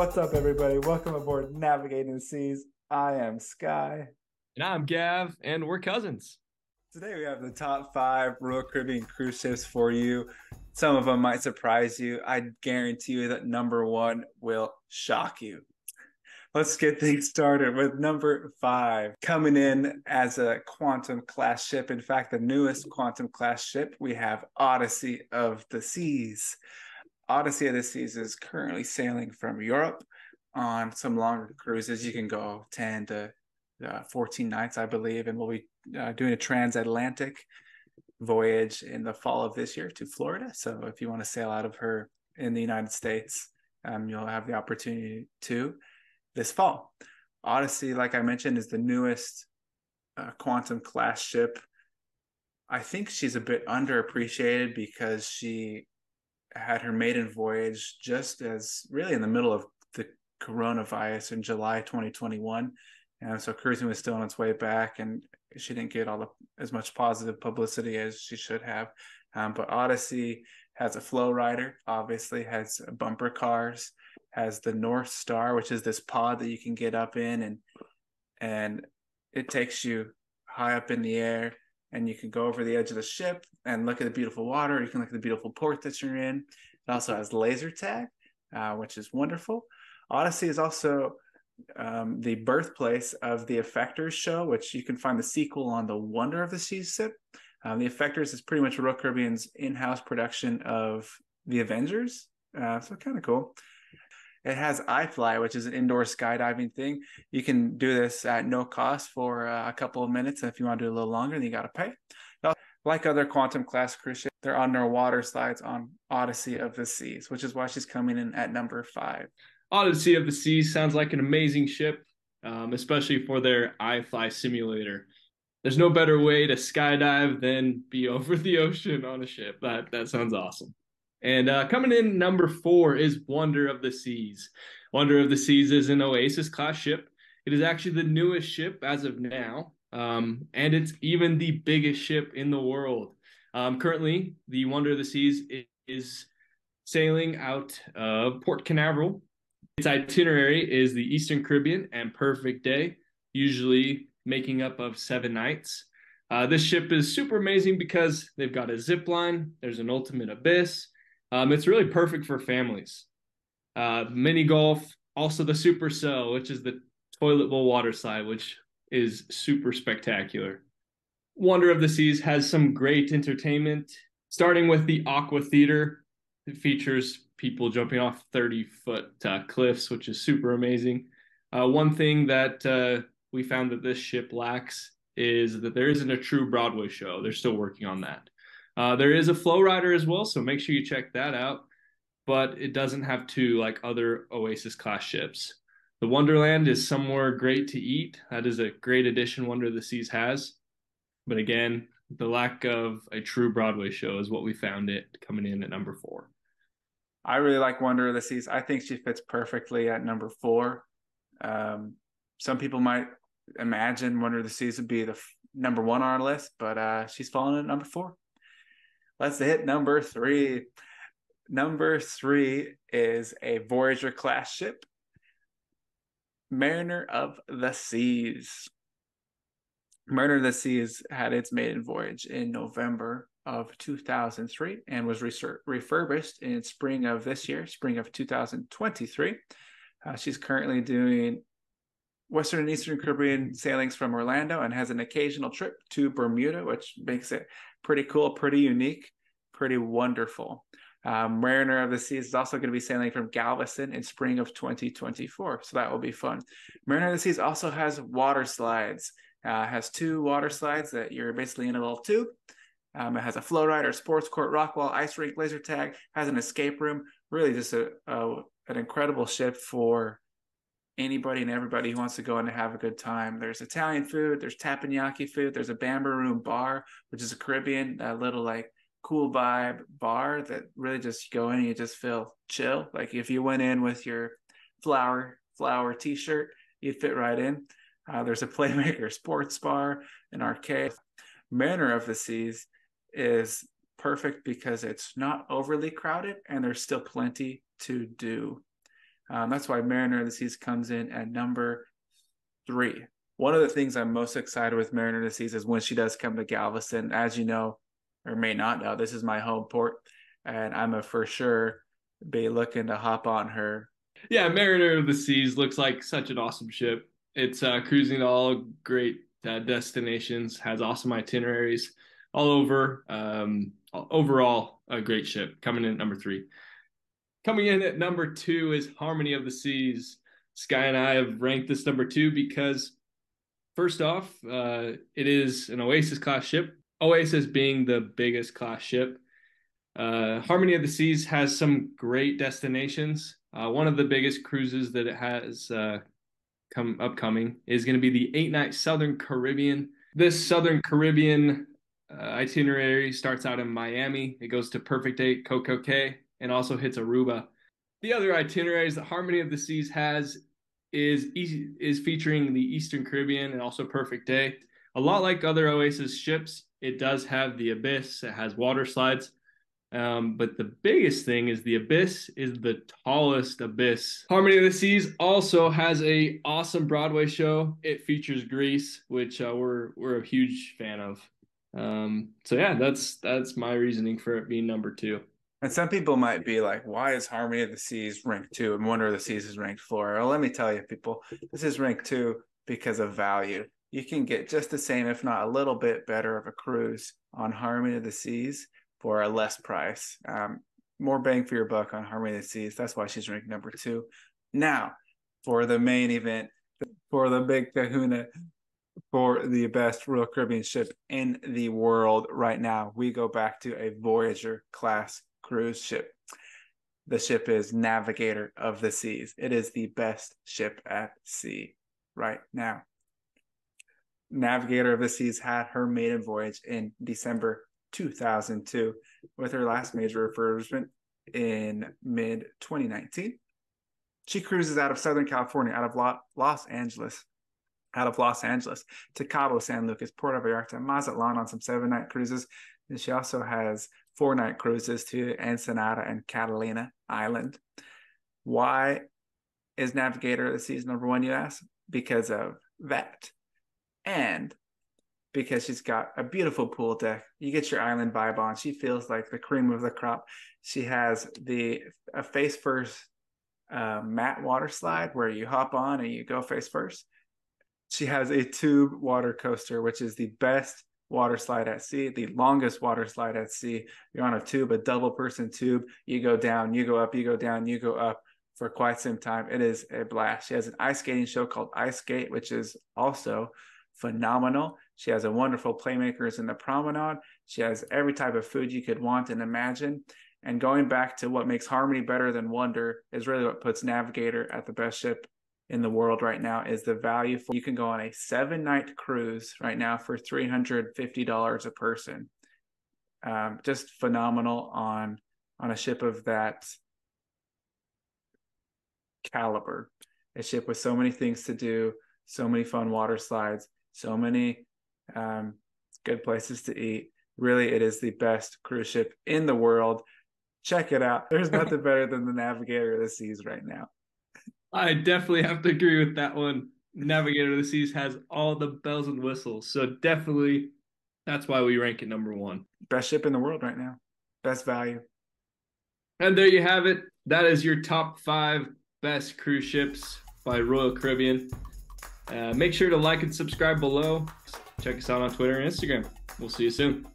What's up, everybody? Welcome aboard Navigating the Seas. I am Sky. And I'm Gav, and we're cousins. Today we have the top five Royal Caribbean cruise ships for you. Some of them might surprise you. I guarantee you that number one will shock you. Let's get things started with number five. Coming in as a quantum class ship, in fact, the newest quantum class ship, we have Odyssey of the Seas. Odyssey of the Seas is currently sailing from Europe on some longer cruises. You can go 10 to uh, 14 nights, I believe, and we'll be uh, doing a transatlantic voyage in the fall of this year to Florida. So if you want to sail out of her in the United States, um, you'll have the opportunity to this fall. Odyssey, like I mentioned, is the newest uh, quantum class ship. I think she's a bit underappreciated because she had her maiden voyage just as really in the middle of the coronavirus in July 2021. And so cruising was still on its way back, and she didn't get all the as much positive publicity as she should have. Um, but Odyssey has a flow rider, obviously has bumper cars, has the North Star, which is this pod that you can get up in, and and it takes you high up in the air, and you can go over the edge of the ship and look at the beautiful water. You can look at the beautiful port that you're in. It also has laser tag, uh, which is wonderful. Odyssey is also um, the birthplace of the Effectors show, which you can find the sequel on the Wonder of the Seas ship. Um, the Effectors is pretty much Royal Caribbean's in-house production of the Avengers, uh, so kind of cool. It has iFly, which is an indoor skydiving thing. You can do this at no cost for uh, a couple of minutes. And If you want to do it a little longer, then you got to pay. Like other quantum class cruise ships, they're underwater slides on Odyssey of the Seas, which is why she's coming in at number five. Odyssey of the Seas sounds like an amazing ship, um, especially for their iFly simulator. There's no better way to skydive than be over the ocean on a ship. That that sounds awesome. And uh, coming in number four is Wonder of the Seas. Wonder of the Seas is an Oasis class ship. It is actually the newest ship as of now, um, and it's even the biggest ship in the world. Um, currently, the Wonder of the Seas is sailing out of Port Canaveral its itinerary is the Eastern Caribbean and Perfect Day, usually making up of seven nights. Uh, this ship is super amazing because they've got a zip line, there's an ultimate abyss. Um, it's really perfect for families. Uh, mini golf, also the Super Cell, which is the toilet bowl water slide, which is super spectacular. Wonder of the Seas has some great entertainment, starting with the Aqua Theater. It features people jumping off 30 foot uh, cliffs, which is super amazing. Uh, one thing that uh, we found that this ship lacks is that there isn't a true Broadway show. They're still working on that. Uh, there is a flow rider as well, so make sure you check that out. But it doesn't have two like other Oasis class ships. The Wonderland is somewhere great to eat. That is a great addition Wonder of the Seas has. But again, the lack of a true Broadway show is what we found it coming in at number four. I really like Wonder of the Seas. I think she fits perfectly at number four. Um, some people might imagine Wonder of the Seas would be the f- number one on our list, but uh, she's falling at number four. Let's hit number three. Number three is a Voyager class ship, Mariner of the Seas. Mariner of the Seas had its maiden voyage in November of 2003 and was refurbished in spring of this year, spring of 2023. Uh, she's currently doing Western and Eastern Caribbean sailings from Orlando and has an occasional trip to Bermuda, which makes it pretty cool, pretty unique, pretty wonderful. Um, Mariner of the Seas is also going to be sailing from Galveston in spring of 2024, so that will be fun. Mariner of the Seas also has water slides. Uh, has two water slides that you're basically in a little tube um, it has a flow rider, sports court, rock wall, ice rink, laser tag, has an escape room. Really, just a, a an incredible ship for anybody and everybody who wants to go in and have a good time. There's Italian food, there's teppanyaki food, there's a Bamboo Room bar, which is a Caribbean, a little like cool vibe bar that really just go in and you just feel chill. Like if you went in with your flower flower t-shirt, you'd fit right in. Uh, there's a Playmaker sports bar, an arcade. Mariner of the Seas is perfect because it's not overly crowded and there's still plenty to do. Um, that's why Mariner of the Seas comes in at number three. One of the things I'm most excited with Mariner of the Seas is when she does come to Galveston. As you know, or may not know, this is my home port, and I'm a for sure be looking to hop on her. Yeah, Mariner of the Seas looks like such an awesome ship. It's uh, cruising to all great uh, destinations, has awesome itineraries all over. Um, overall, a great ship coming in at number three. Coming in at number two is Harmony of the Seas. Sky and I have ranked this number two because, first off, uh, it is an Oasis class ship. Oasis being the biggest class ship. Uh, Harmony of the Seas has some great destinations. Uh, one of the biggest cruises that it has uh, come upcoming is going to be the eight night Southern Caribbean. This Southern Caribbean uh, itinerary starts out in Miami. It goes to Perfect Day, Coco Cay, and also hits Aruba. The other itineraries that Harmony of the Seas has is is featuring the Eastern Caribbean and also Perfect Day. A lot like other Oasis ships, it does have the Abyss. It has water slides. Um, but the biggest thing is the Abyss is the tallest Abyss. Harmony of the Seas also has a awesome Broadway show. It features Grease, which uh, we're we're a huge fan of. Um, so yeah, that's that's my reasoning for it being number two. And some people might be like, why is Harmony of the Seas ranked two and Wonder of the Seas is ranked four? Well, let me tell you, people, this is ranked two because of value. You can get just the same, if not a little bit better, of a cruise on Harmony of the Seas for a less price. Um, more bang for your buck on Harmony of the Seas. That's why she's ranked number two. Now, for the main event, for the big kahuna, for the best Royal Caribbean ship in the world right now, we go back to a Voyager class cruise ship. The ship is Navigator of the Seas. It is the best ship at sea right now. Navigator of the Seas had her maiden voyage in December 2002, with her last major refurbishment in mid 2019. She cruises out of Southern California, out of Los Angeles, out of Los Angeles to Cabo San Lucas, Puerto Vallarta, Mazatlan on some seven night cruises. And she also has four night cruises to Ensenada and Catalina Island. Why is Navigator of the Seas number one, you ask? Because of that. And because she's got a beautiful pool deck. You get your island vibe on. She feels like the cream of the crop. She has the a face first uh, mat water slide where you hop on and you go face first. She has a tube water coaster, which is the best water slide at sea, the longest water slide at sea. You're on a tube, a double person tube. You go down, you go up, you go down, you go up for quite some time. It is a blast. She has an ice skating show called Ice Skate, which is also phenomenal. She has a wonderful playmakers in the promenade. She has every type of food you could want and imagine. And going back to what makes Harmony better than Wonder is really what puts Navigator at the best ship in the world right now is the value for you can go on a seven night cruise right now for $350 a person. Um, just phenomenal on on a ship of that caliber. A ship with so many things to do, so many fun water slides, so many um, good places to eat. Really, it is the best cruise ship in the world. Check it out. There's nothing better than the Navigator of the Seas right now. I definitely have to agree with that one. Navigator of the Seas has all the bells and whistles. So definitely that's why we rank it number one. Best ship in the world right now. Best value. And there you have it. That is your top five best cruise ships by Royal Caribbean. Uh, make sure to like and subscribe below. Check us out on Twitter and Instagram. We'll see you soon.